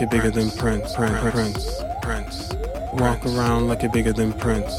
like you're bigger than Prince, Prince, Prince, Prince. Walk around like you're bigger than Prince.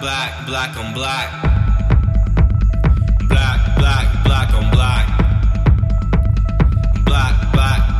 black, black on black. Black, black, black on black. Black, black.